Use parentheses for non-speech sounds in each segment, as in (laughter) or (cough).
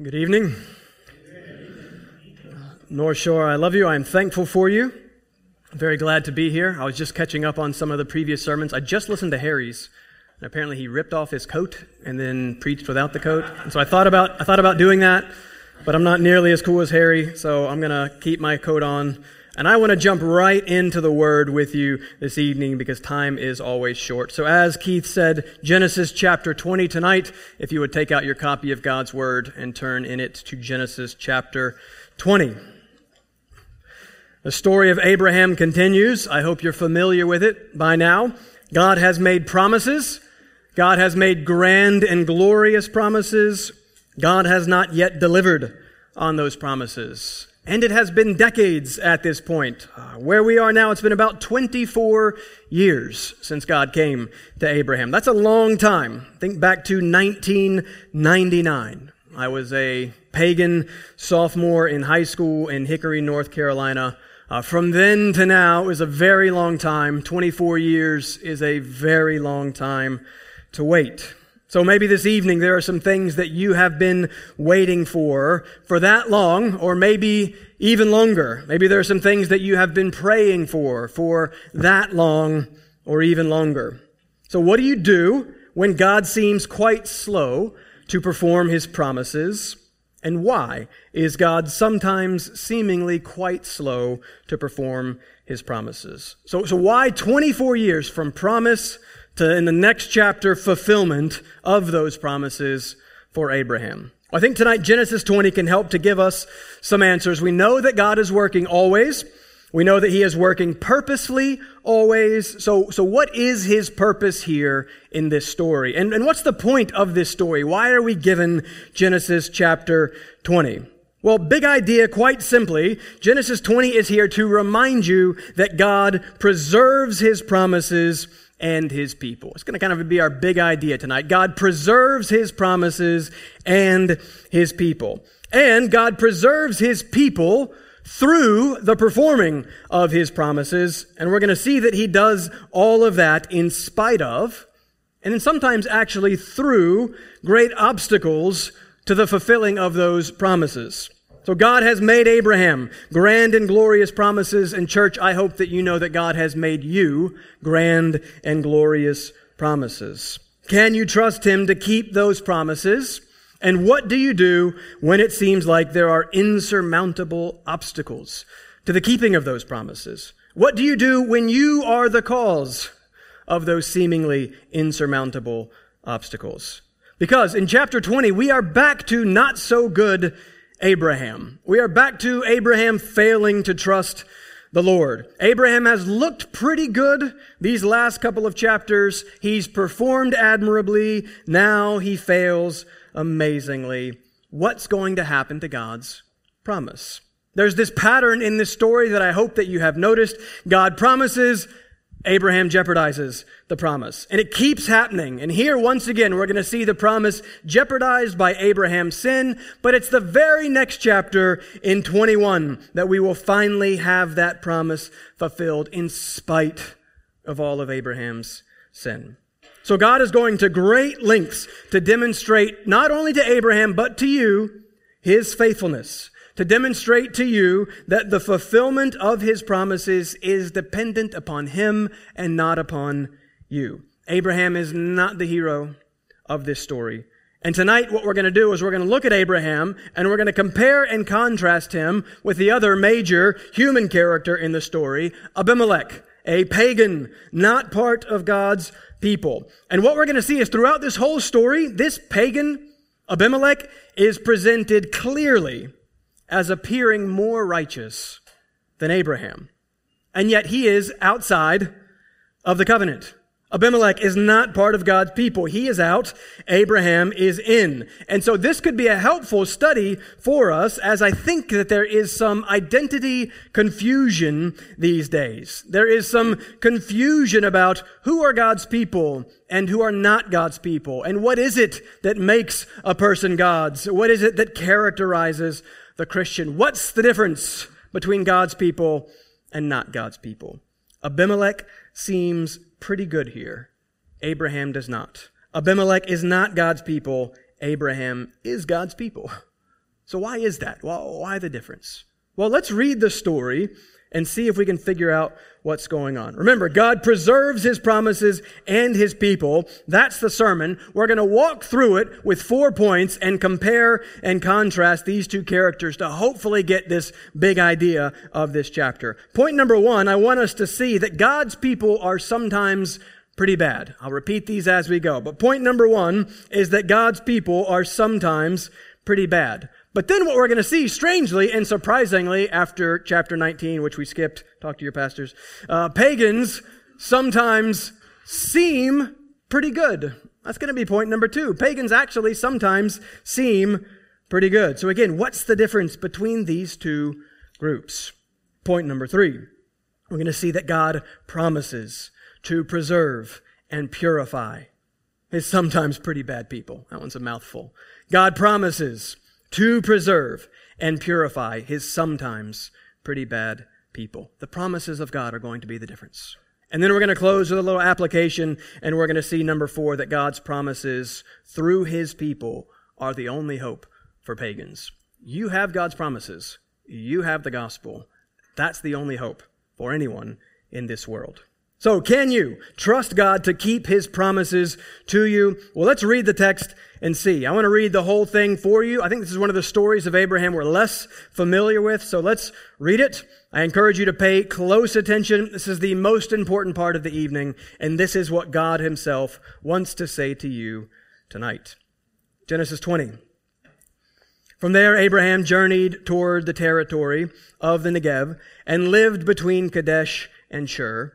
Good evening. North Shore, I love you. I'm thankful for you. I'm very glad to be here. I was just catching up on some of the previous sermons. I just listened to Harry's, and apparently he ripped off his coat and then preached without the coat. And so I thought about I thought about doing that, but I'm not nearly as cool as Harry, so I'm gonna keep my coat on and I want to jump right into the word with you this evening because time is always short. So as Keith said, Genesis chapter 20 tonight, if you would take out your copy of God's word and turn in it to Genesis chapter 20. The story of Abraham continues. I hope you're familiar with it by now. God has made promises. God has made grand and glorious promises. God has not yet delivered on those promises. And it has been decades at this point. Uh, where we are now, it's been about 24 years since God came to Abraham. That's a long time. Think back to 1999. I was a pagan sophomore in high school in Hickory, North Carolina. Uh, from then to now is a very long time. 24 years is a very long time to wait. So maybe this evening there are some things that you have been waiting for for that long, or maybe even longer. Maybe there are some things that you have been praying for for that long or even longer. So what do you do when God seems quite slow to perform his promises? And why is God sometimes seemingly quite slow to perform his promises? So, so why 24 years from promise to, in the next chapter, fulfillment of those promises for Abraham. I think tonight Genesis 20 can help to give us some answers. We know that God is working always. We know that he is working purposefully always. So, so what is his purpose here in this story? And, and what's the point of this story? Why are we given Genesis chapter 20? Well, big idea, quite simply, Genesis 20 is here to remind you that God preserves his promises and his people. It's going to kind of be our big idea tonight. God preserves his promises and his people. And God preserves his people through the performing of his promises. And we're going to see that he does all of that in spite of, and then sometimes actually through great obstacles to the fulfilling of those promises. So God has made Abraham grand and glorious promises. And church, I hope that you know that God has made you grand and glorious promises. Can you trust Him to keep those promises? And what do you do when it seems like there are insurmountable obstacles to the keeping of those promises? What do you do when you are the cause of those seemingly insurmountable obstacles? Because in chapter 20, we are back to not so good Abraham. We are back to Abraham failing to trust the Lord. Abraham has looked pretty good these last couple of chapters. He's performed admirably. Now he fails amazingly. What's going to happen to God's promise? There's this pattern in this story that I hope that you have noticed. God promises, Abraham jeopardizes the promise. And it keeps happening. And here, once again, we're going to see the promise jeopardized by Abraham's sin. But it's the very next chapter in 21 that we will finally have that promise fulfilled in spite of all of Abraham's sin. So God is going to great lengths to demonstrate not only to Abraham, but to you, his faithfulness to demonstrate to you that the fulfillment of his promises is dependent upon him and not upon you. Abraham is not the hero of this story. And tonight, what we're going to do is we're going to look at Abraham and we're going to compare and contrast him with the other major human character in the story, Abimelech, a pagan, not part of God's people. And what we're going to see is throughout this whole story, this pagan, Abimelech, is presented clearly as appearing more righteous than Abraham. And yet he is outside of the covenant. Abimelech is not part of God's people. He is out. Abraham is in. And so this could be a helpful study for us as I think that there is some identity confusion these days. There is some confusion about who are God's people and who are not God's people. And what is it that makes a person God's? What is it that characterizes the Christian. What's the difference between God's people and not God's people? Abimelech seems pretty good here. Abraham does not. Abimelech is not God's people. Abraham is God's people. (laughs) So why is that? Well, why the difference? Well, let's read the story and see if we can figure out what's going on. Remember, God preserves his promises and his people. That's the sermon. We're going to walk through it with four points and compare and contrast these two characters to hopefully get this big idea of this chapter. Point number one, I want us to see that God's people are sometimes pretty bad. I'll repeat these as we go. But point number one is that God's people are sometimes pretty bad. But then what we're going to see, strangely and surprisingly, after chapter 19, which we skipped, talk to your pastors, uh, pagans sometimes seem pretty good. That's going to be point number two. Pagans actually sometimes seem pretty good. So again, what's the difference between these two groups? Point number three. We're going to see that God promises to preserve and purify his sometimes pretty bad people. That one's a mouthful. God promises to preserve and purify his sometimes pretty bad people. The promises of God are going to be the difference. And then we're going to close with a little application, and we're going to see number four that God's promises through his people are the only hope for pagans. You have God's promises, you have the gospel. That's the only hope for anyone in this world. So, can you trust God to keep his promises to you? Well, let's read the text and see. I want to read the whole thing for you. I think this is one of the stories of Abraham we're less familiar with, so let's read it. I encourage you to pay close attention. This is the most important part of the evening, and this is what God himself wants to say to you tonight. Genesis 20. From there, Abraham journeyed toward the territory of the Negev and lived between Kadesh and Shur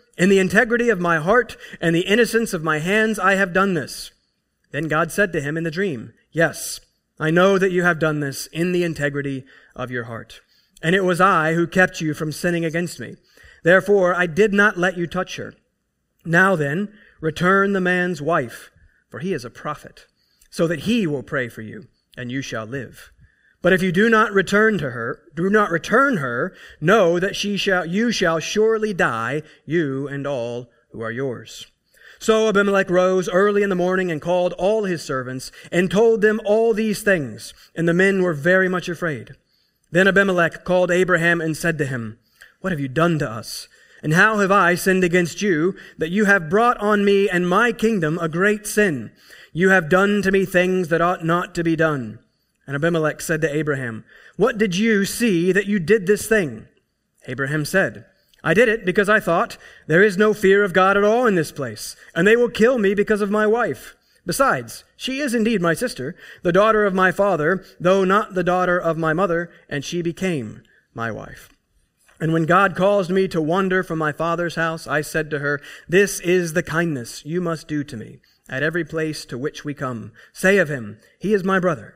In the integrity of my heart and the innocence of my hands, I have done this. Then God said to him in the dream, Yes, I know that you have done this in the integrity of your heart. And it was I who kept you from sinning against me. Therefore, I did not let you touch her. Now then, return the man's wife, for he is a prophet, so that he will pray for you, and you shall live. But if you do not return to her, do not return her, know that she shall, you shall surely die, you and all who are yours. So Abimelech rose early in the morning and called all his servants and told them all these things. And the men were very much afraid. Then Abimelech called Abraham and said to him, What have you done to us? And how have I sinned against you that you have brought on me and my kingdom a great sin? You have done to me things that ought not to be done. And Abimelech said to Abraham, What did you see that you did this thing? Abraham said, I did it because I thought, There is no fear of God at all in this place, and they will kill me because of my wife. Besides, she is indeed my sister, the daughter of my father, though not the daughter of my mother, and she became my wife. And when God caused me to wander from my father's house, I said to her, This is the kindness you must do to me at every place to which we come. Say of him, He is my brother.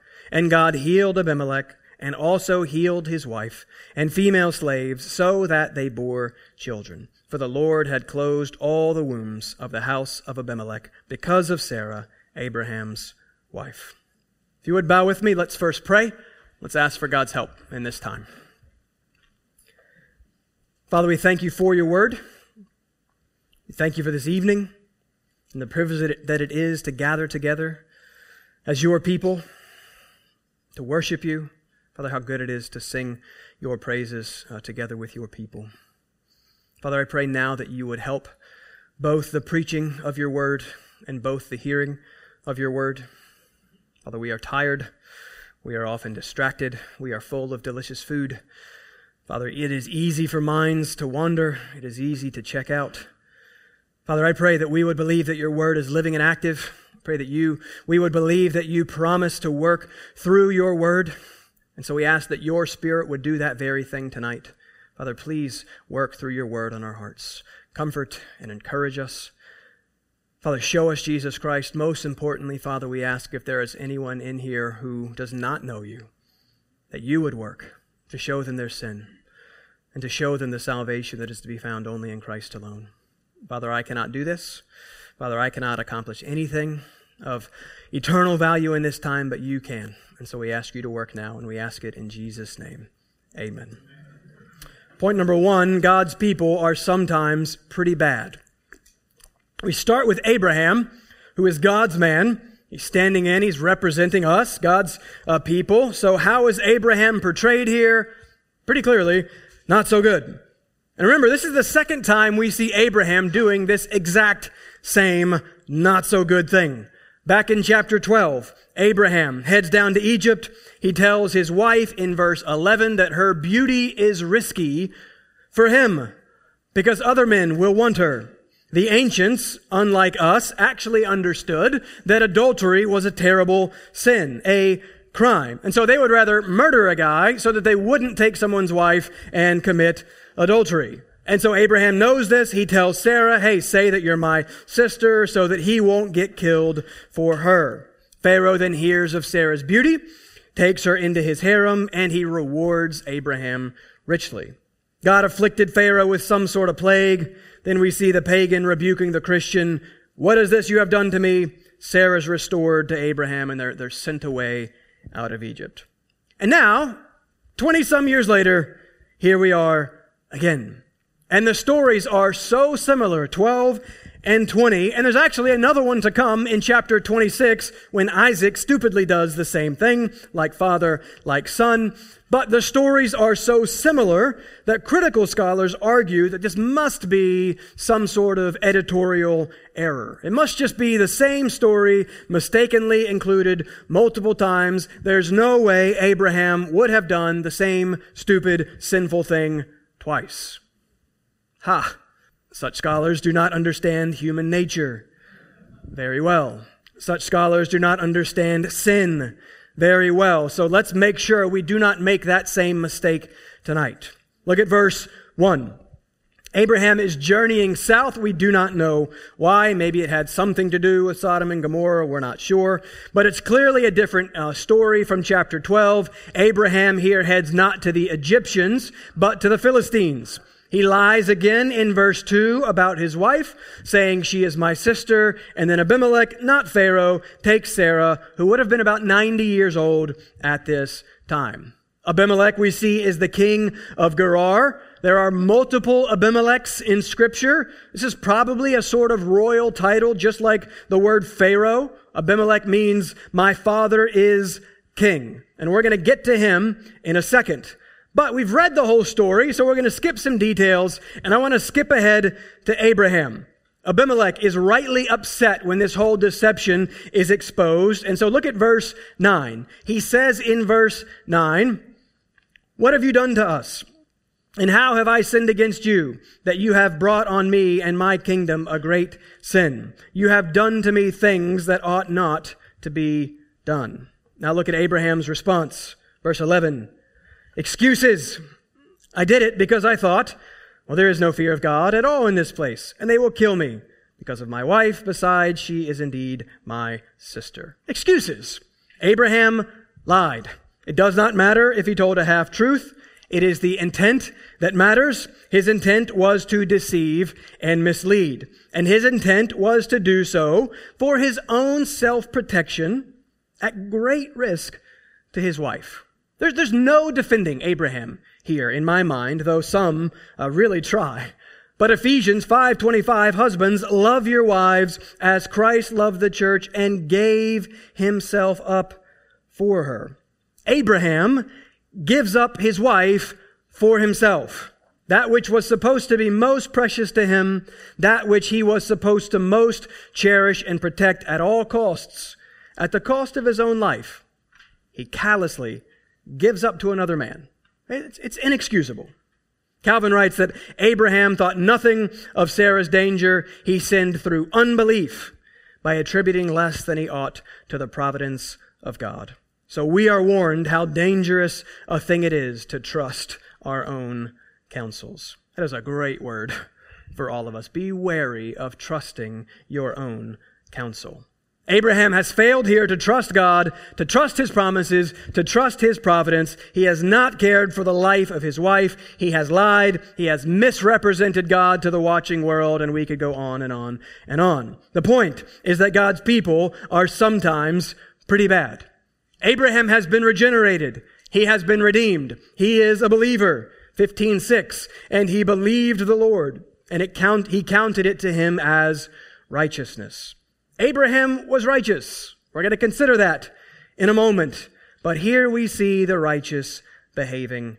And God healed Abimelech and also healed his wife and female slaves so that they bore children. For the Lord had closed all the wombs of the house of Abimelech because of Sarah, Abraham's wife. If you would bow with me, let's first pray. Let's ask for God's help in this time. Father, we thank you for your word. We thank you for this evening and the privilege that it is to gather together as your people to worship you. Father, how good it is to sing your praises uh, together with your people. Father, I pray now that you would help both the preaching of your word and both the hearing of your word. Father, we are tired. We are often distracted. We are full of delicious food. Father, it is easy for minds to wander. It is easy to check out. Father, I pray that we would believe that your word is living and active. Pray that you, we would believe that you promise to work through your word. And so we ask that your spirit would do that very thing tonight. Father, please work through your word on our hearts. Comfort and encourage us. Father, show us Jesus Christ. Most importantly, Father, we ask if there is anyone in here who does not know you, that you would work to show them their sin and to show them the salvation that is to be found only in Christ alone. Father, I cannot do this. Father, I cannot accomplish anything of eternal value in this time, but you can. And so we ask you to work now, and we ask it in Jesus' name. Amen. Point number one God's people are sometimes pretty bad. We start with Abraham, who is God's man. He's standing in, he's representing us, God's uh, people. So, how is Abraham portrayed here? Pretty clearly, not so good. And remember, this is the second time we see Abraham doing this exact same not so good thing. Back in chapter 12, Abraham heads down to Egypt. He tells his wife in verse 11 that her beauty is risky for him because other men will want her. The ancients, unlike us, actually understood that adultery was a terrible sin, a crime. And so they would rather murder a guy so that they wouldn't take someone's wife and commit adultery. And so Abraham knows this. He tells Sarah, hey, say that you're my sister so that he won't get killed for her. Pharaoh then hears of Sarah's beauty, takes her into his harem, and he rewards Abraham richly. God afflicted Pharaoh with some sort of plague. Then we see the pagan rebuking the Christian. What is this you have done to me? Sarah's restored to Abraham and they're, they're sent away out of Egypt. And now, 20 some years later, here we are again. And the stories are so similar 12 and 20. And there's actually another one to come in chapter 26 when Isaac stupidly does the same thing, like father, like son. But the stories are so similar that critical scholars argue that this must be some sort of editorial error. It must just be the same story mistakenly included multiple times. There's no way Abraham would have done the same stupid, sinful thing twice. Ha! Such scholars do not understand human nature very well. Such scholars do not understand sin very well. So let's make sure we do not make that same mistake tonight. Look at verse 1. Abraham is journeying south. We do not know why. Maybe it had something to do with Sodom and Gomorrah. We're not sure. But it's clearly a different uh, story from chapter 12. Abraham here heads not to the Egyptians, but to the Philistines. He lies again in verse 2 about his wife, saying she is my sister. And then Abimelech, not Pharaoh, takes Sarah, who would have been about 90 years old at this time. Abimelech, we see, is the king of Gerar. There are multiple Abimelechs in scripture. This is probably a sort of royal title, just like the word Pharaoh. Abimelech means my father is king. And we're going to get to him in a second. But we've read the whole story, so we're going to skip some details, and I want to skip ahead to Abraham. Abimelech is rightly upset when this whole deception is exposed. And so look at verse 9. He says in verse 9, What have you done to us? And how have I sinned against you that you have brought on me and my kingdom a great sin? You have done to me things that ought not to be done. Now look at Abraham's response. Verse 11. Excuses. I did it because I thought, well, there is no fear of God at all in this place, and they will kill me because of my wife. Besides, she is indeed my sister. Excuses. Abraham lied. It does not matter if he told a half truth. It is the intent that matters. His intent was to deceive and mislead. And his intent was to do so for his own self protection at great risk to his wife. There's, there's no defending Abraham here in my mind, though some uh, really try. But Ephesians 5:25 husbands love your wives as Christ loved the church and gave himself up for her. Abraham gives up his wife for himself. That which was supposed to be most precious to him, that which he was supposed to most cherish and protect at all costs, at the cost of his own life. he callously gives up to another man. It's, it's inexcusable. Calvin writes that Abraham thought nothing of Sarah's danger. He sinned through unbelief by attributing less than he ought to the providence of God. So we are warned how dangerous a thing it is to trust our own counsels. That is a great word (laughs) for all of us. Be wary of trusting your own counsel. Abraham has failed here to trust God, to trust his promises, to trust his providence. He has not cared for the life of his wife. He has lied. He has misrepresented God to the watching world, and we could go on and on and on. The point is that God's people are sometimes pretty bad. Abraham has been regenerated. He has been redeemed. He is a believer. 15:6 and he believed the Lord and it count, he counted it to him as righteousness. Abraham was righteous. We're going to consider that in a moment. But here we see the righteous behaving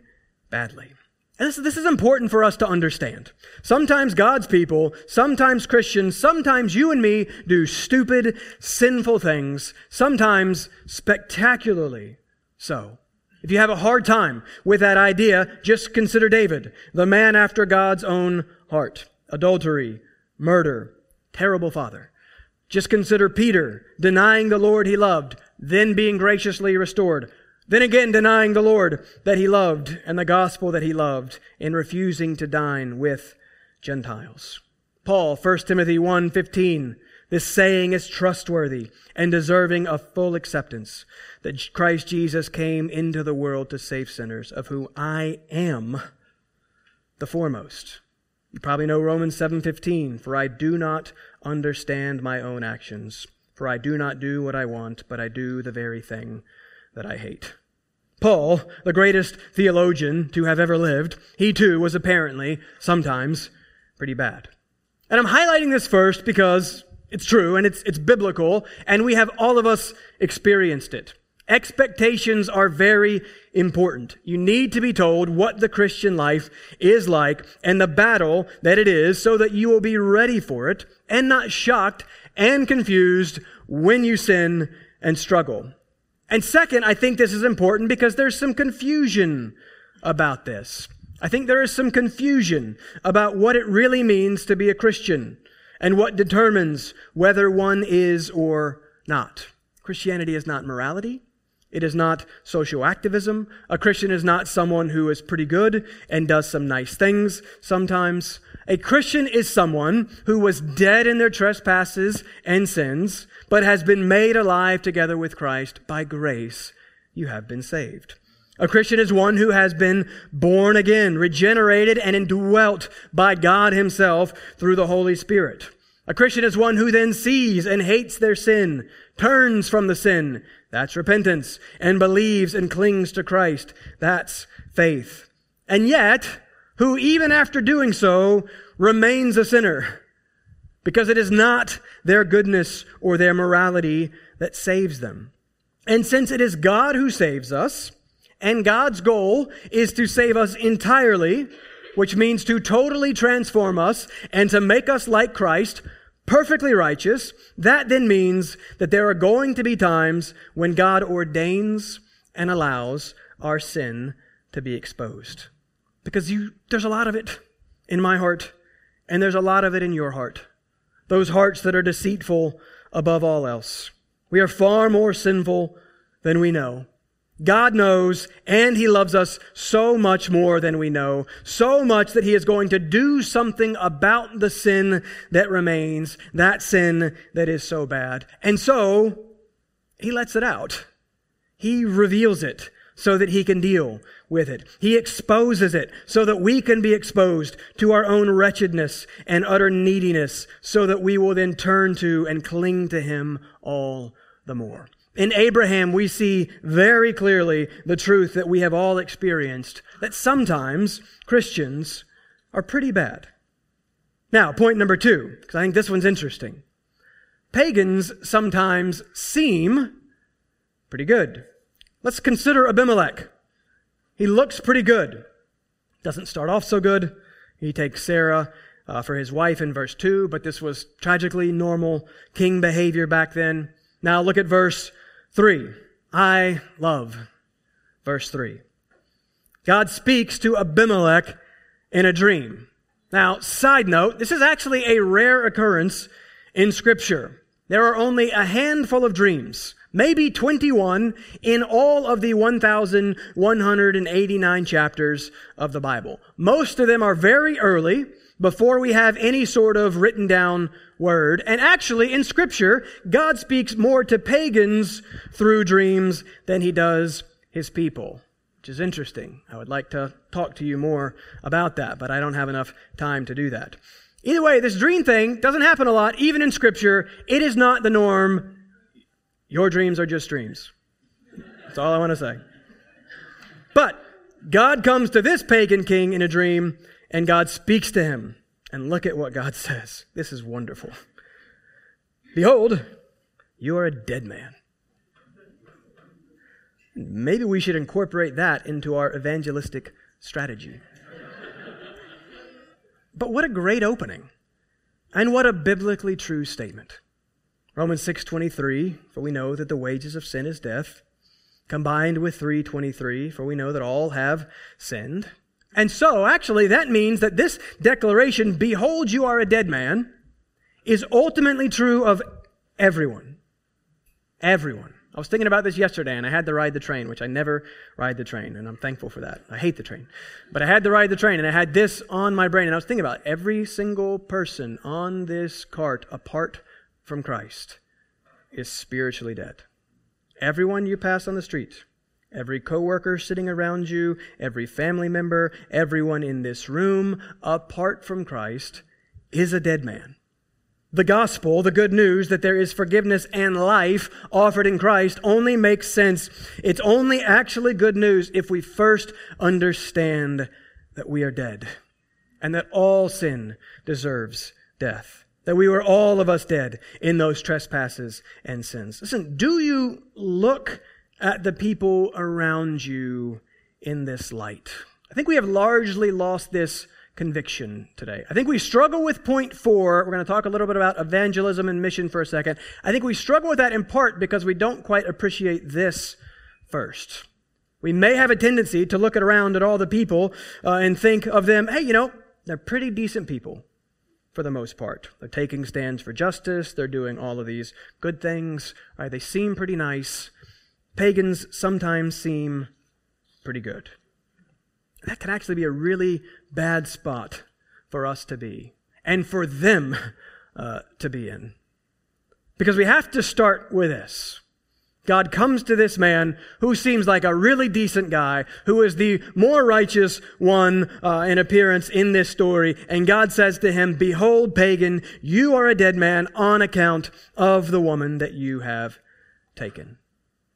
badly. And this, this is important for us to understand. Sometimes God's people, sometimes Christians, sometimes you and me do stupid, sinful things, sometimes spectacularly so. If you have a hard time with that idea, just consider David, the man after God's own heart. Adultery, murder, terrible father. Just consider Peter denying the Lord he loved, then being graciously restored. Then again denying the Lord that he loved and the gospel that he loved in refusing to dine with Gentiles. Paul, 1 Timothy 1:15, this saying is trustworthy and deserving of full acceptance that Christ Jesus came into the world to save sinners, of whom I am the foremost. You probably know Romans 7:15, for I do not understand my own actions, for I do not do what I want, but I do the very thing that I hate. Paul, the greatest theologian to have ever lived, he too was apparently sometimes pretty bad. And I'm highlighting this first because it's true and it's, it's biblical, and we have all of us experienced it. Expectations are very important. You need to be told what the Christian life is like and the battle that it is so that you will be ready for it and not shocked and confused when you sin and struggle. And second, I think this is important because there's some confusion about this. I think there is some confusion about what it really means to be a Christian and what determines whether one is or not. Christianity is not morality. It is not social activism. A Christian is not someone who is pretty good and does some nice things sometimes. A Christian is someone who was dead in their trespasses and sins, but has been made alive together with Christ by grace. You have been saved. A Christian is one who has been born again, regenerated, and indwelt by God Himself through the Holy Spirit. A Christian is one who then sees and hates their sin, turns from the sin, that's repentance. And believes and clings to Christ. That's faith. And yet, who even after doing so remains a sinner. Because it is not their goodness or their morality that saves them. And since it is God who saves us, and God's goal is to save us entirely, which means to totally transform us and to make us like Christ, perfectly righteous, that then means that there are going to be times when God ordains and allows our sin to be exposed. Because you, there's a lot of it in my heart, and there's a lot of it in your heart. Those hearts that are deceitful above all else. We are far more sinful than we know. God knows and He loves us so much more than we know, so much that He is going to do something about the sin that remains, that sin that is so bad. And so, He lets it out. He reveals it so that He can deal with it. He exposes it so that we can be exposed to our own wretchedness and utter neediness so that we will then turn to and cling to Him all the more. In Abraham, we see very clearly the truth that we have all experienced that sometimes Christians are pretty bad. Now, point number two, because I think this one's interesting. Pagans sometimes seem pretty good. Let's consider Abimelech. He looks pretty good. Doesn't start off so good. He takes Sarah uh, for his wife in verse 2, but this was tragically normal king behavior back then. Now look at verse 3. I love. Verse 3. God speaks to Abimelech in a dream. Now, side note, this is actually a rare occurrence in Scripture. There are only a handful of dreams, maybe 21 in all of the 1,189 chapters of the Bible. Most of them are very early, before we have any sort of written down word. And actually, in Scripture, God speaks more to pagans through dreams than he does his people, which is interesting. I would like to talk to you more about that, but I don't have enough time to do that. Either way, this dream thing doesn't happen a lot, even in Scripture. It is not the norm. Your dreams are just dreams. That's all I want to say. But God comes to this pagan king in a dream, and God speaks to him. And look at what God (laughs) says. This is wonderful. Behold, you are a dead man. Maybe we should incorporate that into our evangelistic strategy. But what a great opening. And what a biblically true statement. Romans 6:23, for we know that the wages of sin is death, combined with 3:23, for we know that all have sinned. And so, actually, that means that this declaration, behold you are a dead man, is ultimately true of everyone. Everyone. I was thinking about this yesterday and I had to ride the train, which I never ride the train, and I'm thankful for that. I hate the train. But I had to ride the train and I had this on my brain, and I was thinking about it. every single person on this cart apart from Christ is spiritually dead. Everyone you pass on the street, every coworker sitting around you, every family member, everyone in this room apart from Christ is a dead man. The gospel, the good news that there is forgiveness and life offered in Christ only makes sense. It's only actually good news if we first understand that we are dead and that all sin deserves death. That we were all of us dead in those trespasses and sins. Listen, do you look at the people around you in this light? I think we have largely lost this conviction today. I think we struggle with point four. We're going to talk a little bit about evangelism and mission for a second. I think we struggle with that in part because we don't quite appreciate this first. We may have a tendency to look around at all the people uh, and think of them, hey, you know, they're pretty decent people for the most part. They're taking stands for justice. They're doing all of these good things. Right? They seem pretty nice. Pagans sometimes seem pretty good that can actually be a really bad spot for us to be and for them (laughs) uh, to be in. Because we have to start with this. God comes to this man who seems like a really decent guy, who is the more righteous one uh, in appearance in this story. And God says to him, Behold, pagan, you are a dead man on account of the woman that you have taken.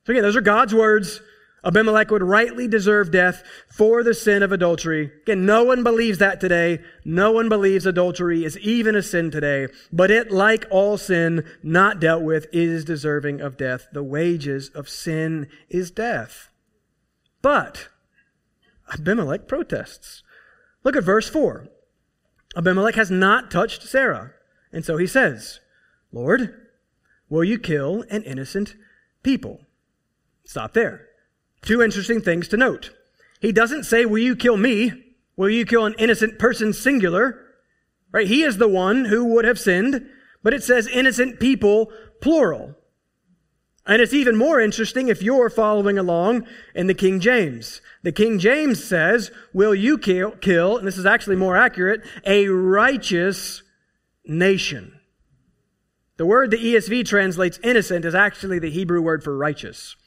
So again, those are God's words Abimelech would rightly deserve death for the sin of adultery. Again, no one believes that today. No one believes adultery is even a sin today. But it, like all sin not dealt with, is deserving of death. The wages of sin is death. But Abimelech protests. Look at verse 4. Abimelech has not touched Sarah. And so he says, Lord, will you kill an innocent people? Stop there. Two interesting things to note. He doesn't say, Will you kill me? Will you kill an innocent person singular? Right? He is the one who would have sinned, but it says innocent people plural. And it's even more interesting if you're following along in the King James. The King James says, Will you kill, kill, and this is actually more accurate, a righteous nation? The word the ESV translates innocent is actually the Hebrew word for righteous.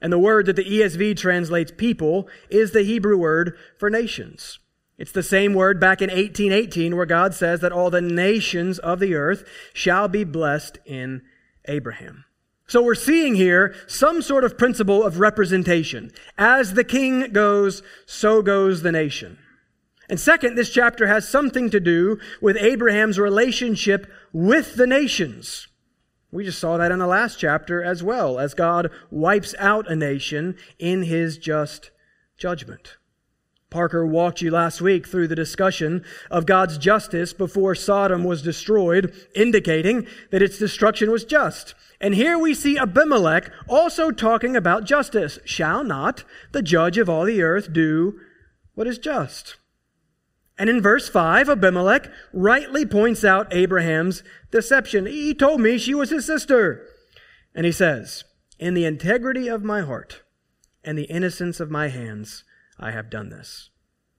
And the word that the ESV translates people is the Hebrew word for nations. It's the same word back in 1818 where God says that all the nations of the earth shall be blessed in Abraham. So we're seeing here some sort of principle of representation. As the king goes, so goes the nation. And second, this chapter has something to do with Abraham's relationship with the nations. We just saw that in the last chapter as well, as God wipes out a nation in his just judgment. Parker walked you last week through the discussion of God's justice before Sodom was destroyed, indicating that its destruction was just. And here we see Abimelech also talking about justice. Shall not the judge of all the earth do what is just? And in verse 5, Abimelech rightly points out Abraham's deception. He told me she was his sister. And he says, In the integrity of my heart and the innocence of my hands, I have done this.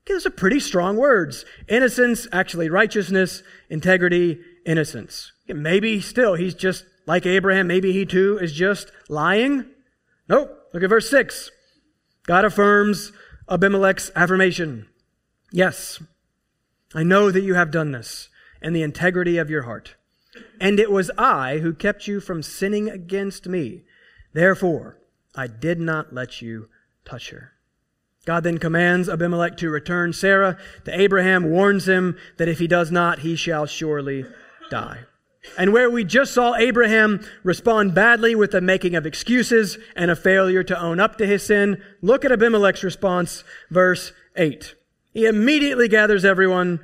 Okay, those are pretty strong words. Innocence, actually righteousness, integrity, innocence. Okay, maybe still he's just like Abraham. Maybe he too is just lying. Nope. Look at verse 6. God affirms Abimelech's affirmation. Yes, I know that you have done this in the integrity of your heart. And it was I who kept you from sinning against me. Therefore, I did not let you touch her. God then commands Abimelech to return Sarah to Abraham, warns him that if he does not, he shall surely die. And where we just saw Abraham respond badly with the making of excuses and a failure to own up to his sin, look at Abimelech's response, verse 8. He immediately gathers everyone,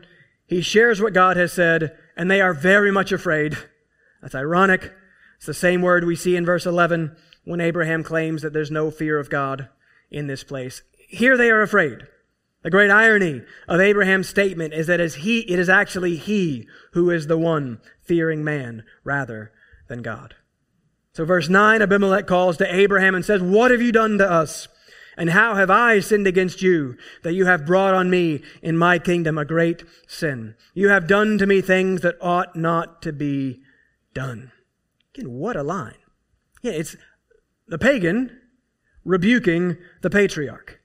he shares what God has said, and they are very much afraid. That's ironic. It's the same word we see in verse 11 when Abraham claims that there's no fear of God in this place. Here they are afraid. The great irony of Abraham's statement is that as he, it is actually he who is the one fearing man rather than God. So verse 9, Abimelech calls to Abraham and says, What have you done to us? And how have I sinned against you that you have brought on me in my kingdom a great sin? You have done to me things that ought not to be done. Again, what a line. Yeah, it's the pagan rebuking the patriarch.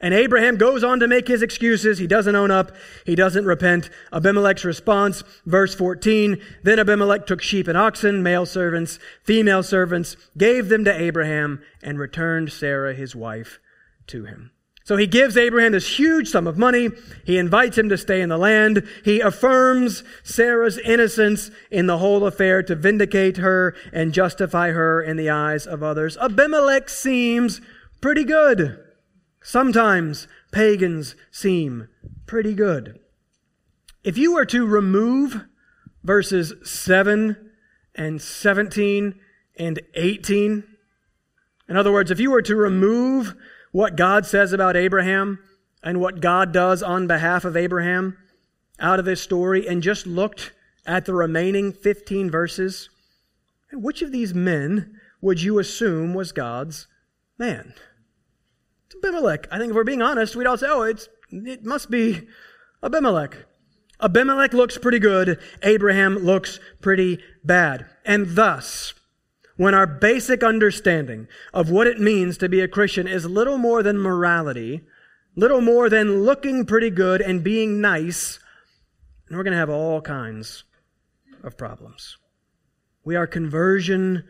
And Abraham goes on to make his excuses. He doesn't own up. He doesn't repent. Abimelech's response, verse 14. Then Abimelech took sheep and oxen, male servants, female servants, gave them to Abraham, and returned Sarah, his wife, to him. So he gives Abraham this huge sum of money. He invites him to stay in the land. He affirms Sarah's innocence in the whole affair to vindicate her and justify her in the eyes of others. Abimelech seems pretty good. Sometimes pagans seem pretty good. If you were to remove verses 7 and 17 and 18, in other words, if you were to remove what God says about Abraham and what God does on behalf of Abraham out of this story and just looked at the remaining 15 verses, which of these men would you assume was God's man? Abimelech. I think if we're being honest, we'd all say, oh, it's, it must be Abimelech. Abimelech looks pretty good. Abraham looks pretty bad. And thus, when our basic understanding of what it means to be a Christian is little more than morality, little more than looking pretty good and being nice, we're going to have all kinds of problems. We are conversion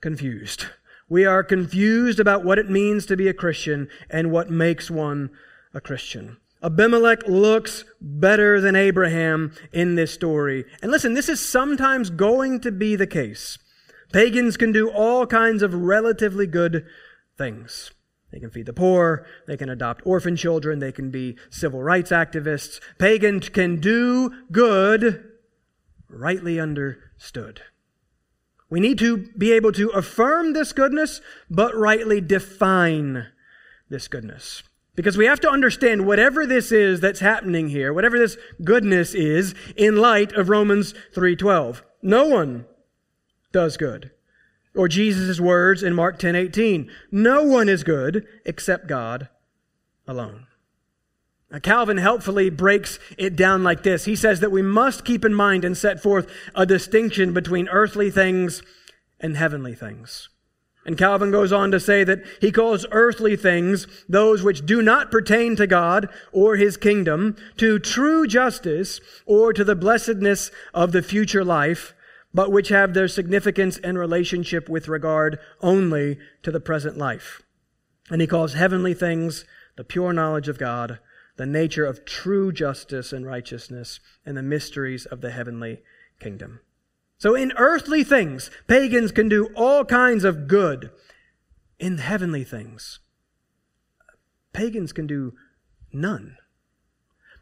confused. We are confused about what it means to be a Christian and what makes one a Christian. Abimelech looks better than Abraham in this story. And listen, this is sometimes going to be the case. Pagans can do all kinds of relatively good things. They can feed the poor. They can adopt orphan children. They can be civil rights activists. Pagans can do good, rightly understood. We need to be able to affirm this goodness, but rightly define this goodness. Because we have to understand whatever this is that's happening here, whatever this goodness is, in light of Romans 3.12. No one does good. Or Jesus' words in Mark 10.18. No one is good except God alone. Calvin helpfully breaks it down like this. He says that we must keep in mind and set forth a distinction between earthly things and heavenly things. And Calvin goes on to say that he calls earthly things those which do not pertain to God or his kingdom, to true justice, or to the blessedness of the future life, but which have their significance and relationship with regard only to the present life. And he calls heavenly things the pure knowledge of God, the nature of true justice and righteousness, and the mysteries of the heavenly kingdom. So in earthly things, pagans can do all kinds of good. In heavenly things, pagans can do None.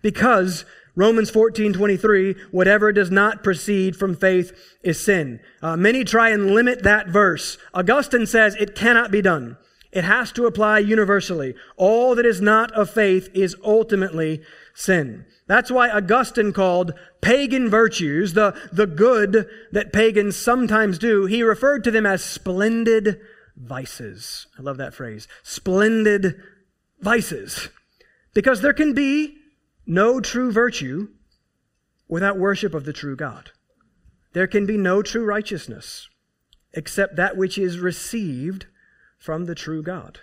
Because Romans 14, 23, whatever does not proceed from faith is sin. Uh, many try and limit that verse. Augustine says it cannot be done. It has to apply universally. All that is not of faith is ultimately sin. That's why Augustine called pagan virtues, the, the good that pagans sometimes do, he referred to them as splendid vices. I love that phrase. Splendid vices. Because there can be no true virtue without worship of the true God. There can be no true righteousness except that which is received from the true God.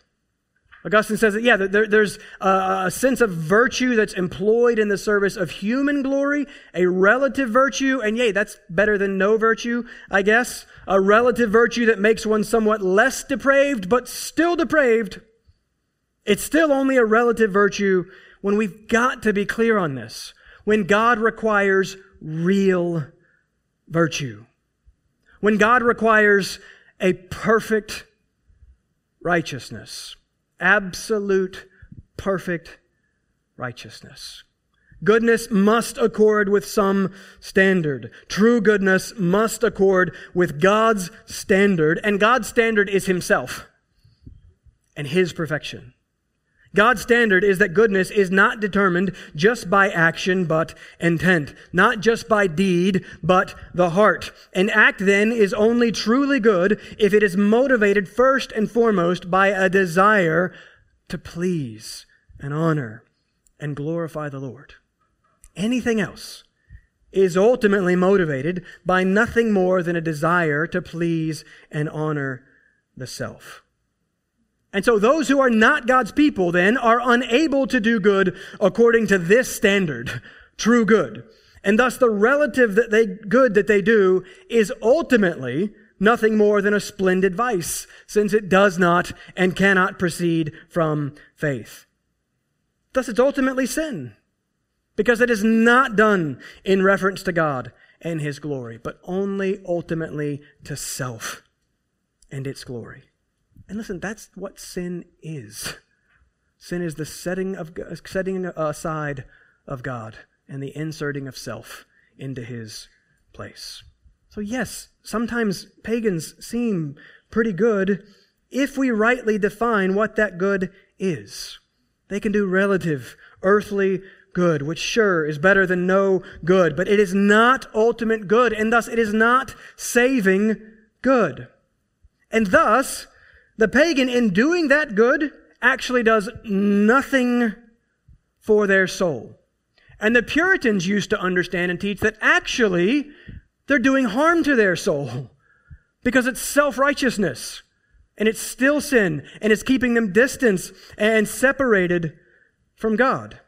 Augustine says that, yeah, there, there's a, a sense of virtue that's employed in the service of human glory, a relative virtue, and yay, that's better than no virtue, I guess. A relative virtue that makes one somewhat less depraved, but still depraved. It's still only a relative virtue when we've got to be clear on this. When God requires real virtue. When God requires a perfect righteousness absolute, perfect righteousness. Goodness must accord with some standard. True goodness must accord with God's standard, and God's standard is Himself and His perfection. God's standard is that goodness is not determined just by action, but intent. Not just by deed, but the heart. An act then is only truly good if it is motivated first and foremost by a desire to please and honor and glorify the Lord. Anything else is ultimately motivated by nothing more than a desire to please and honor the self. And so those who are not God's people then are unable to do good according to this standard, (laughs) true good. And thus the relative that they, good that they do is ultimately nothing more than a splendid vice, since it does not and cannot proceed from faith. Thus it's ultimately sin, because it is not done in reference to God and His glory, but only ultimately to self and its glory. And listen, that's what sin is. Sin is the setting of uh, setting uh, aside of God and the inserting of self into his place. So yes, sometimes pagans seem pretty good if we rightly define what that good is. They can do relative, earthly good, which sure is better than no good, but it is not ultimate good, and thus it is not saving good. And thus, the pagan, in doing that good, actually does nothing for their soul. And the Puritans used to understand and teach that actually they're doing harm to their soul (laughs) because it's self righteousness and it's still sin and it's keeping them distant and separated from God.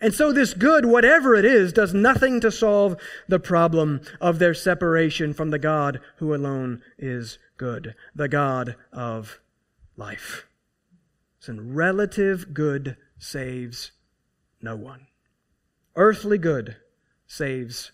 And so this good, whatever it is, does nothing to solve the problem of their separation from the God who alone is good, the God of life. Listen, relative good saves no one. Earthly good saves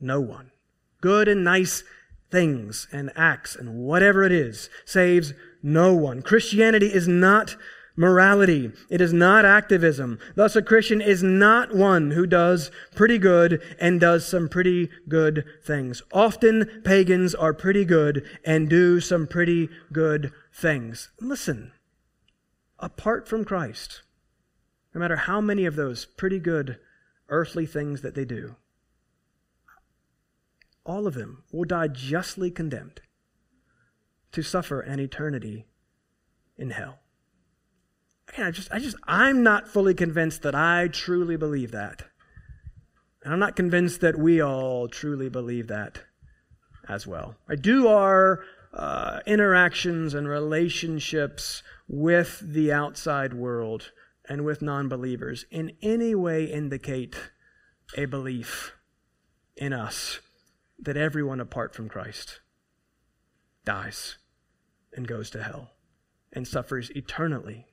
no one. Good and nice things and acts and whatever it is saves no one. Christianity is not morality. It is not activism. Thus, a Christian is not one who does pretty good and does some pretty good things. Often, pagans are pretty good and do some pretty good things. Listen, apart from Christ, no matter how many of those pretty good earthly things that they do, all of them will die justly condemned to suffer an eternity in hell. Again, I just, I just, I'm not fully convinced that I truly believe that. And I'm not convinced that we all truly believe that as well. I do our uh, interactions and relationships with the outside world and with non believers in any way indicate a belief in us that everyone apart from Christ dies and goes to hell and suffers eternally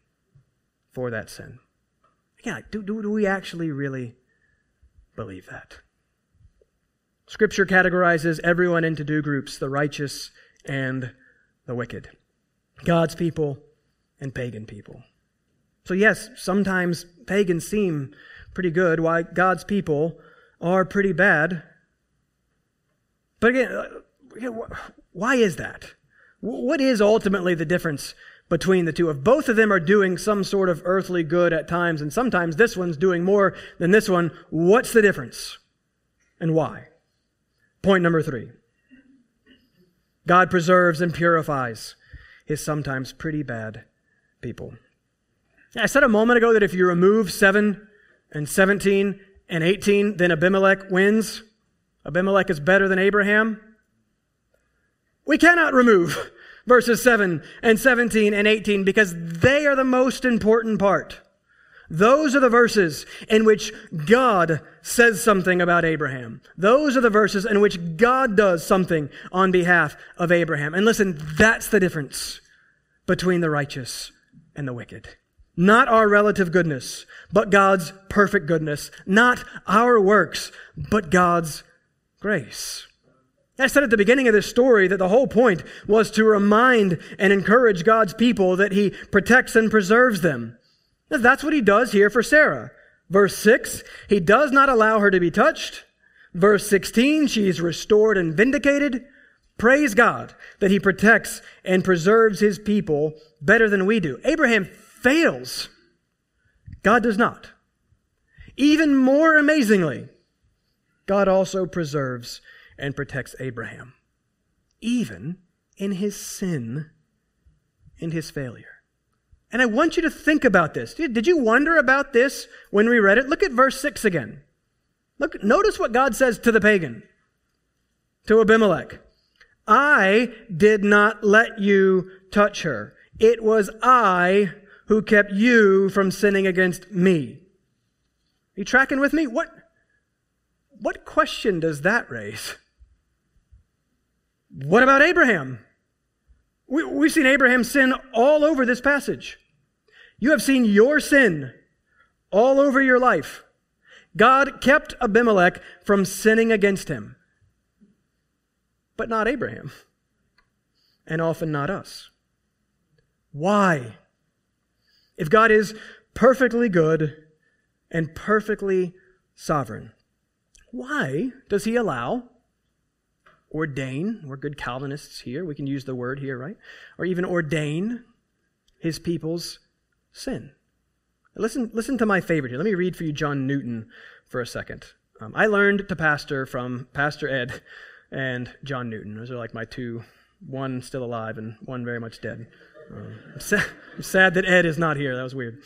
for that sin. Again, do, do, do we actually really believe that? Scripture categorizes everyone into two groups the righteous and the wicked, God's people and pagan people. So, yes, sometimes pagans seem pretty good, why God's people are pretty bad. But again, uh, why is that? What is ultimately the difference between the two? If both of them are doing some sort of earthly good at times, and sometimes this one's doing more than this one, what's the difference? And why? Point number three God preserves and purifies his sometimes pretty bad people. I said a moment ago that if you remove 7 and 17 and 18, then Abimelech wins. Abimelech is better than Abraham. We cannot remove (laughs) verses 7 and 17 and 18 because they are the most important part. Those are the verses in which God says something about Abraham. Those are the verses in which God does something on behalf of Abraham. And listen, that's the difference between the righteous and the wicked. Not our relative goodness, but God's perfect goodness. Not our works, but God's grace. I said at the beginning of this story that the whole point was to remind and encourage God's people that He protects and preserves them. That's what He does here for Sarah. Verse 6, He does not allow her to be touched. Verse 16, she's restored and vindicated. Praise God that He protects and preserves His people better than we do. Abraham fails. God does not. Even more amazingly, God also preserves and protects Abraham, even in his sin and his failure. And I want you to think about this. Did you wonder about this when we read it? Look at verse 6 again. Look, notice what God says to the pagan, to Abimelech. I did not let you touch her. It was I who kept you from sinning against me. Are you tracking with me? What, what question does that raise? What about Abraham? We, we've seen Abraham sin all over this passage. You have seen your sin all over your life. God kept Abimelech from sinning against him, but not Abraham, and often not us. Why? If God is perfectly good and perfectly sovereign, why does he allow ordain, we're good Calvinists here, we can use the word here, right? Or even ordain his people's sin. Listen, listen to my favorite here. Let me read for you John Newton for a second. Um, I learned to pastor from Pastor Ed and John Newton. Those are like my two, one still alive and one very much dead. Um, I'm, I'm sad that Ed is not here. That was weird.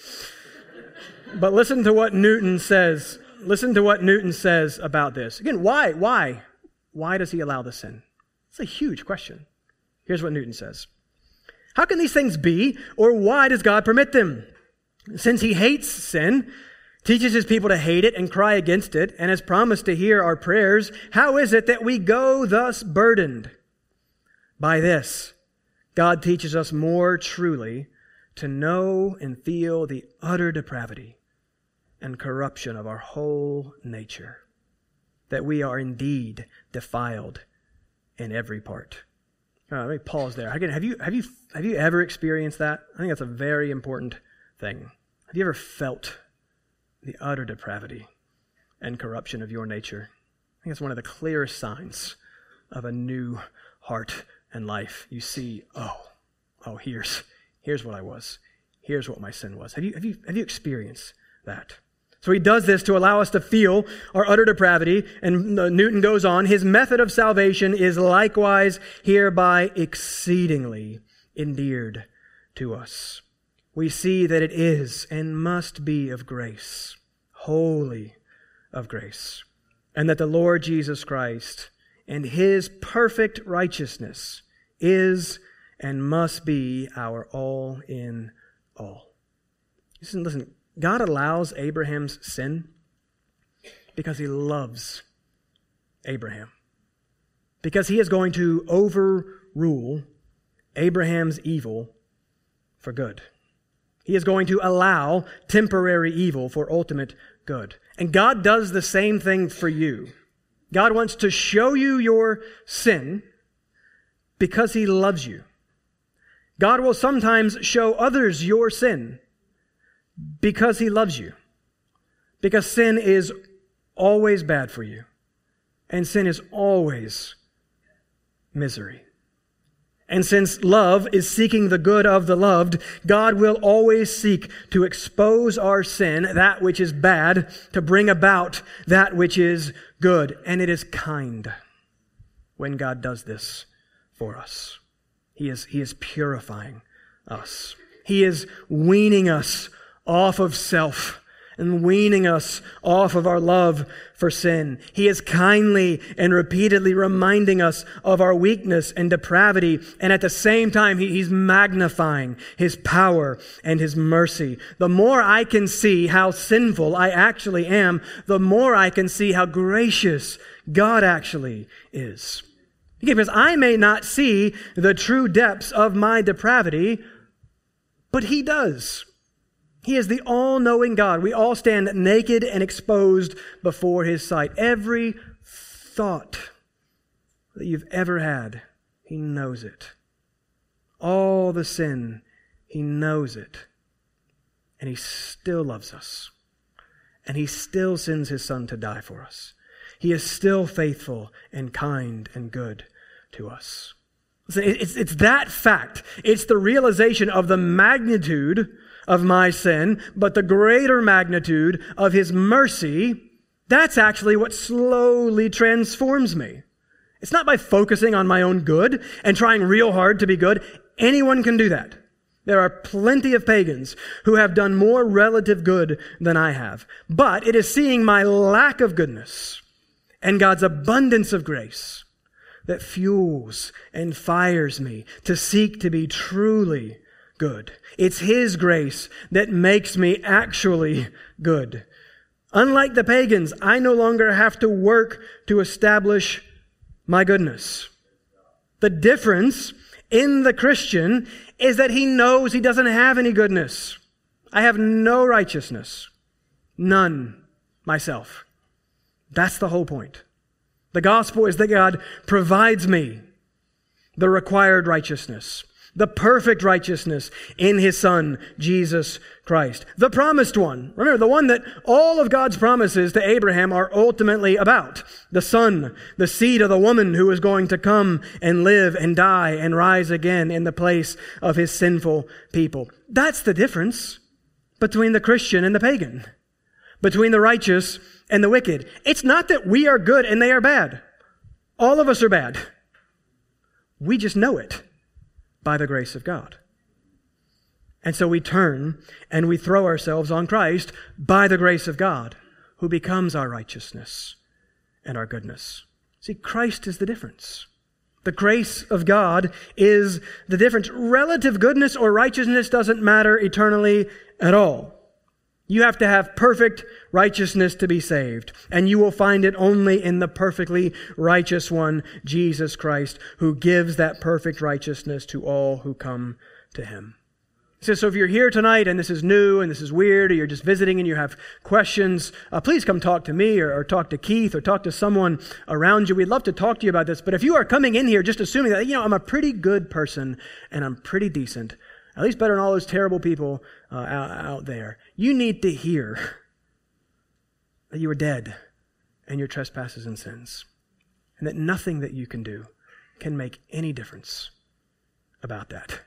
But listen to what Newton says. Listen to what Newton says about this. Again, why? Why? Why does he allow the sin? It's a huge question. Here's what Newton says How can these things be, or why does God permit them? Since he hates sin, teaches his people to hate it and cry against it, and has promised to hear our prayers, how is it that we go thus burdened? By this, God teaches us more truly to know and feel the utter depravity and corruption of our whole nature that we are indeed defiled in every part. Uh, let me pause there. Again, have you, have, you, have you ever experienced that? I think that's a very important thing. Have you ever felt the utter depravity and corruption of your nature? I think it's one of the clearest signs of a new heart and life. You see, oh, oh, here's, here's what I was. Here's what my sin was. Have you, have you, have you experienced that? So he does this to allow us to feel our utter depravity. And uh, Newton goes on, his method of salvation is likewise hereby exceedingly endeared to us. We see that it is and must be of grace, wholly of grace, and that the Lord Jesus Christ and his perfect righteousness is and must be our all in all. Listen, listen, God allows Abraham's sin because he loves Abraham. Because he is going to overrule Abraham's evil for good. He is going to allow temporary evil for ultimate good. And God does the same thing for you. God wants to show you your sin because he loves you. God will sometimes show others your sin Because he loves you. Because sin is always bad for you. And sin is always misery. And since love is seeking the good of the loved, God will always seek to expose our sin, that which is bad, to bring about that which is good. And it is kind when God does this for us. He is, he is purifying us. He is weaning us off of self and weaning us off of our love for sin. He is kindly and repeatedly reminding us of our weakness and depravity, and at the same time, he, he's magnifying his power and his mercy. The more I can see how sinful I actually am, the more I can see how gracious God actually is. Because I may not see the true depths of my depravity, but he does. He is the all knowing God. We all stand naked and exposed before His sight. Every thought that you've ever had, He knows it. All the sin, He knows it. And He still loves us. And He still sends His Son to die for us. He is still faithful and kind and good to us. It's, it's that fact. It's the realization of the magnitude of my sin, but the greater magnitude of his mercy, that's actually what slowly transforms me. It's not by focusing on my own good and trying real hard to be good. Anyone can do that. There are plenty of pagans who have done more relative good than I have. But it is seeing my lack of goodness and God's abundance of grace that fuels and fires me to seek to be truly good. It's His grace that makes me actually good. Unlike the pagans, I no longer have to work to establish my goodness. The difference in the Christian is that he knows he doesn't have any goodness. I have no righteousness. None myself. That's the whole point. The gospel is that God provides me the required righteousness the perfect righteousness in his son, Jesus Christ. The promised one. Remember, the one that all of God's promises to Abraham are ultimately about. The son, the seed of the woman who is going to come and live and die and rise again in the place of his sinful people. That's the difference between the Christian and the pagan. Between the righteous and the wicked. It's not that we are good and they are bad. All of us are bad. We just know it by the grace of God. And so we turn and we throw ourselves on Christ by the grace of God, who becomes our righteousness and our goodness. See, Christ is the difference. The grace of God is the difference. Relative goodness or righteousness doesn't matter eternally at all. You have to have perfect righteousness to be saved. And you will find it only in the perfectly righteous one, Jesus Christ, who gives that perfect righteousness to all who come to him. So, so if you're here tonight and this is new and this is weird, or you're just visiting and you have questions, uh, please come talk to me or, or, talk to Keith or talk to someone around you. We'd love to talk to you about this. But if you are coming in here just assuming that, you know, I'm a pretty good person and I'm pretty decent, at least better than all those terrible people uh, out, out there. You need to hear that you are dead and your trespasses and sins, and that nothing that you can do can make any difference about that.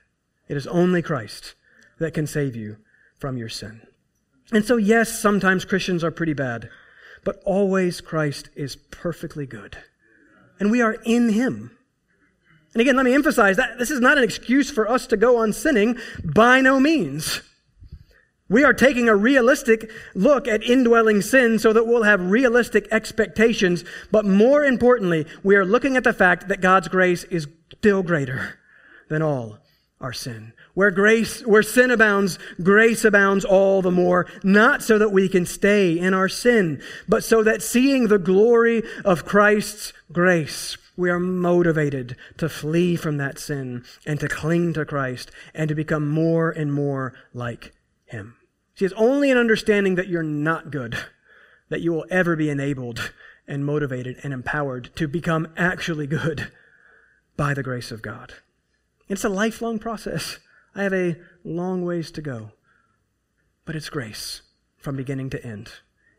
It is only Christ that can save you from your sin. And so, yes, sometimes Christians are pretty bad, but always Christ is perfectly good. And we are in Him. And again, let me emphasize that this is not an excuse for us to go on sinning by no means. We are taking a realistic look at indwelling sin so that we'll have realistic expectations. But more importantly, we are looking at the fact that God's grace is still greater than all our sin. Where grace, where sin abounds, grace abounds all the more, not so that we can stay in our sin, but so that seeing the glory of Christ's grace, we are motivated to flee from that sin and to cling to Christ and to become more and more like Him. See, it's only an understanding that you're not good that you will ever be enabled and motivated and empowered to become actually good by the grace of God. It's a lifelong process. I have a long ways to go. but it's grace from beginning to end.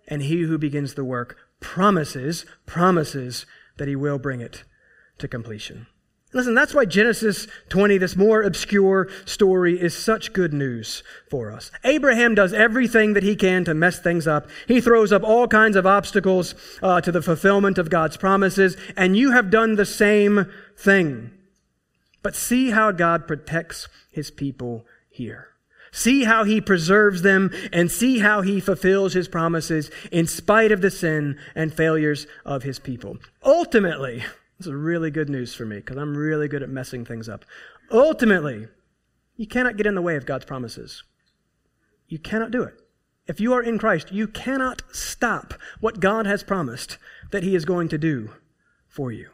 And he who begins the work promises, promises that he will bring it to completion. Listen, that's why Genesis 20, this more obscure story, is such good news for us. Abraham does everything that he can to mess things up. He throws up all kinds of obstacles uh, to the fulfillment of God's promises, and you have done the same thing. But see how God protects his people here. See how he preserves them and see how he fulfills his promises in spite of the sin and failures of his people. Ultimately, is really good news for me because I'm really good at messing things up. Ultimately, you cannot get in the way of God's promises. You cannot do it. If you are in Christ, you cannot stop what God has promised that He is going to do for you.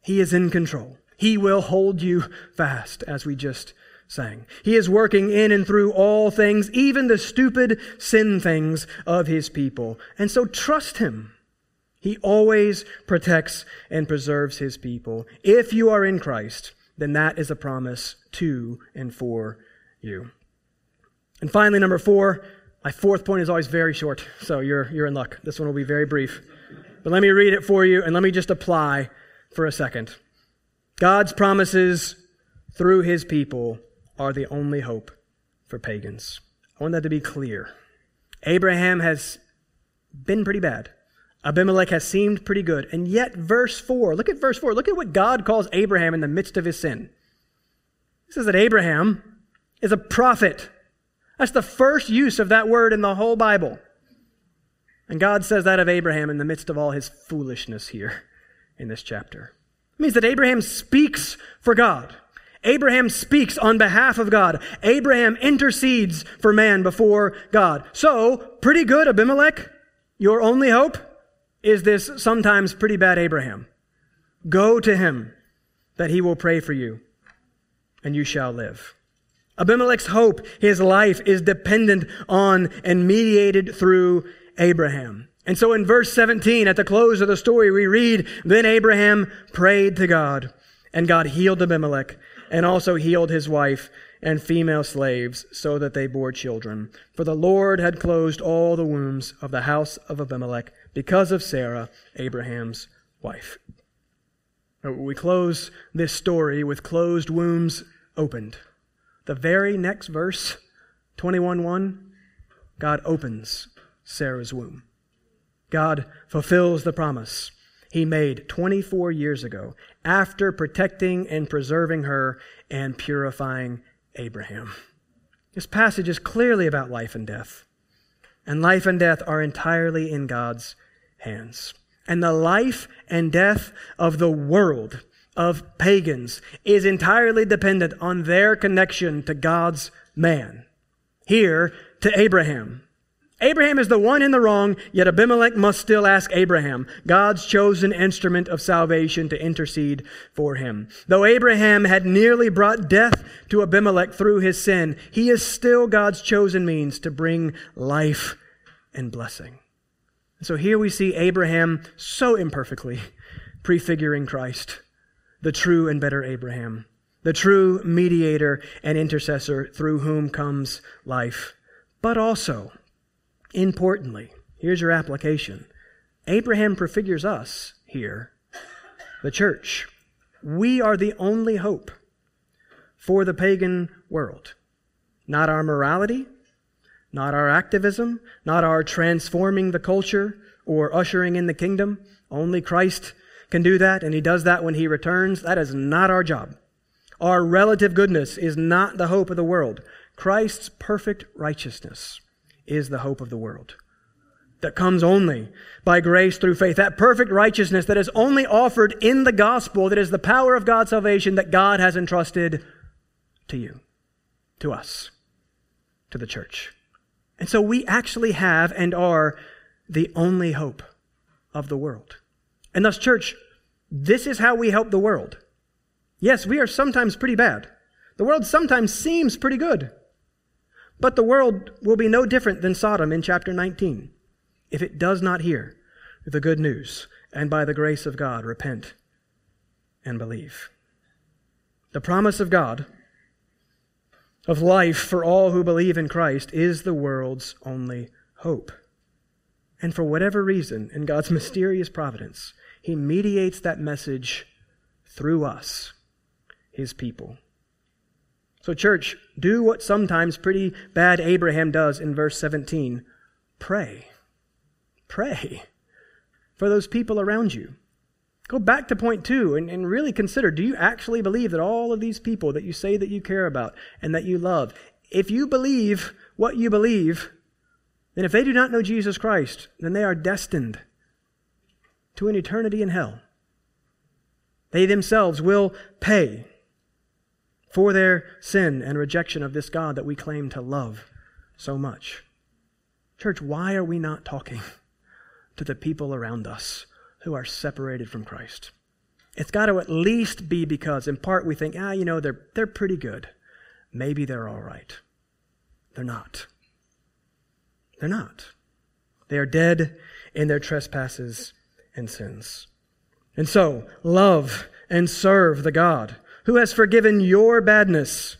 He is in control. He will hold you fast, as we just sang. He is working in and through all things, even the stupid sin things of His people. And so trust Him. He always protects and preserves his people. If you are in Christ, then that is a promise to and for you. And finally, number four, my fourth point is always very short, so you're, you're in luck. This one will be very brief. But let me read it for you and let me just apply for a second. God's promises through his people are the only hope for pagans. I want that to be clear. Abraham has been pretty bad. Abimelech has seemed pretty good. And yet, verse 4, look at verse 4. Look at what God calls Abraham in the midst of his sin. He says that Abraham is a prophet. That's the first use of that word in the whole Bible. And God says that of Abraham in the midst of all his foolishness here in this chapter. It means that Abraham speaks for God. Abraham speaks on behalf of God. Abraham intercedes for man before God. So, pretty good, Abimelech. Your only hope? Is this sometimes pretty bad Abraham. Go to him, that he will pray for you, and you shall live. Abimelech's hope, his life, is dependent on and mediated through Abraham. And so in verse 17, at the close of the story, we read, Then Abraham prayed to God, and God healed Abimelech, and also healed his wife and female slaves, so that they bore children. For the Lord had closed all the wombs of the house of Abimelech because of Sarah, Abraham's wife. We close this story with closed wombs opened. The very next verse, 21:1, God opens Sarah's womb. God fulfills the promise he made 24 years ago after protecting and preserving her and purifying Abraham. This passage is clearly about life and death. And life and death are entirely in God's hands. And the life and death of the world, of pagans, is entirely dependent on their connection to God's man. Here, to Abraham. Abraham is the one in the wrong, yet Abimelech must still ask Abraham, God's chosen instrument of salvation, to intercede for him. Though Abraham had nearly brought death to Abimelech through his sin, he is still God's chosen means to bring life and blessing. So here we see Abraham so imperfectly (laughs) prefiguring Christ, the true and better Abraham, the true mediator and intercessor through whom comes life. But also, importantly, here's your application Abraham prefigures us here, the church. We are the only hope for the pagan world. Not our morality, not our activism, not our transforming the culture or ushering in the kingdom. Only Christ can do that, and He does that when He returns. That is not our job. Our relative goodness is not the hope of the world. Christ's perfect righteousness is the hope of the world that comes only by grace through faith. That perfect righteousness that is only offered in the gospel, that is the power of God's salvation that God has entrusted to you, to us, to the church. And so we actually have and are the only hope of the world. And thus, church, this is how we help the world. Yes, we are sometimes pretty bad. The world sometimes seems pretty good. But the world will be no different than Sodom in chapter 19 if it does not hear the good news and by the grace of God repent and believe. The promise of God of life for all who believe in Christ is the world's only hope. And for whatever reason, in God's (laughs) mysterious providence, He mediates that message through us, His people. So, church, do what sometimes pretty bad Abraham does in verse 17 pray. Pray for those people around you. Go back to point two and, and really consider do you actually believe that all of these people that you say that you care about and that you love, if you believe what you believe, then if they do not know Jesus Christ, then they are destined to an eternity in hell. They themselves will pay for their sin and rejection of this God that we claim to love so much. Church, why are we not talking (laughs) to the people around us who are separated from Christ? It's got to at least be because, in part, we think, ah, you know, they're, they're pretty good. Maybe they're all right. They're not. They're not. They are dead in their trespasses and sins. And so, love and serve the God who has forgiven your badness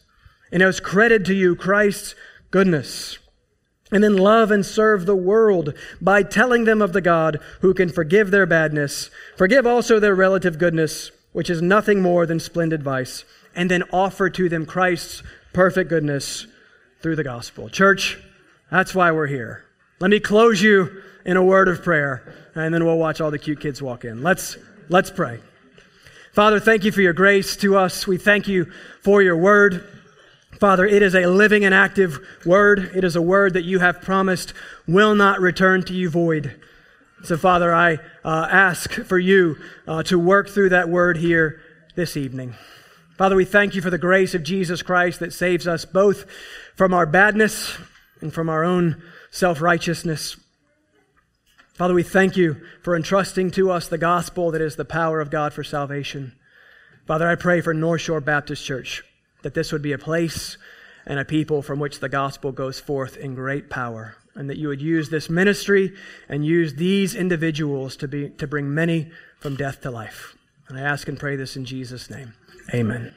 and has credited to you Christ's goodness. And then love and serve the world by telling them of the God who can forgive their badness, forgive also their relative goodness, which is nothing more than splendid vice, and then offer to them Christ's perfect goodness through the gospel. Church, that's why we're here. Let me close you in a word of prayer, and then we'll watch all the cute kids walk in. Let's, let's pray. Father, thank you for your grace to us. We thank you for your word. Father, it is a living and active word. It is a word that you have promised will not return to you void. So, Father, I uh, ask for you uh, to work through that word here this evening. Father, we thank you for the grace of Jesus Christ that saves us both from our badness and from our own self righteousness. Father, we thank you for entrusting to us the gospel that is the power of God for salvation. Father, I pray for North Shore Baptist Church that this would be a place and a people from which the gospel goes forth in great power, and that you would use this ministry and use these individuals to, be, to bring many from death to life. And I ask and pray this in Jesus' name. Amen.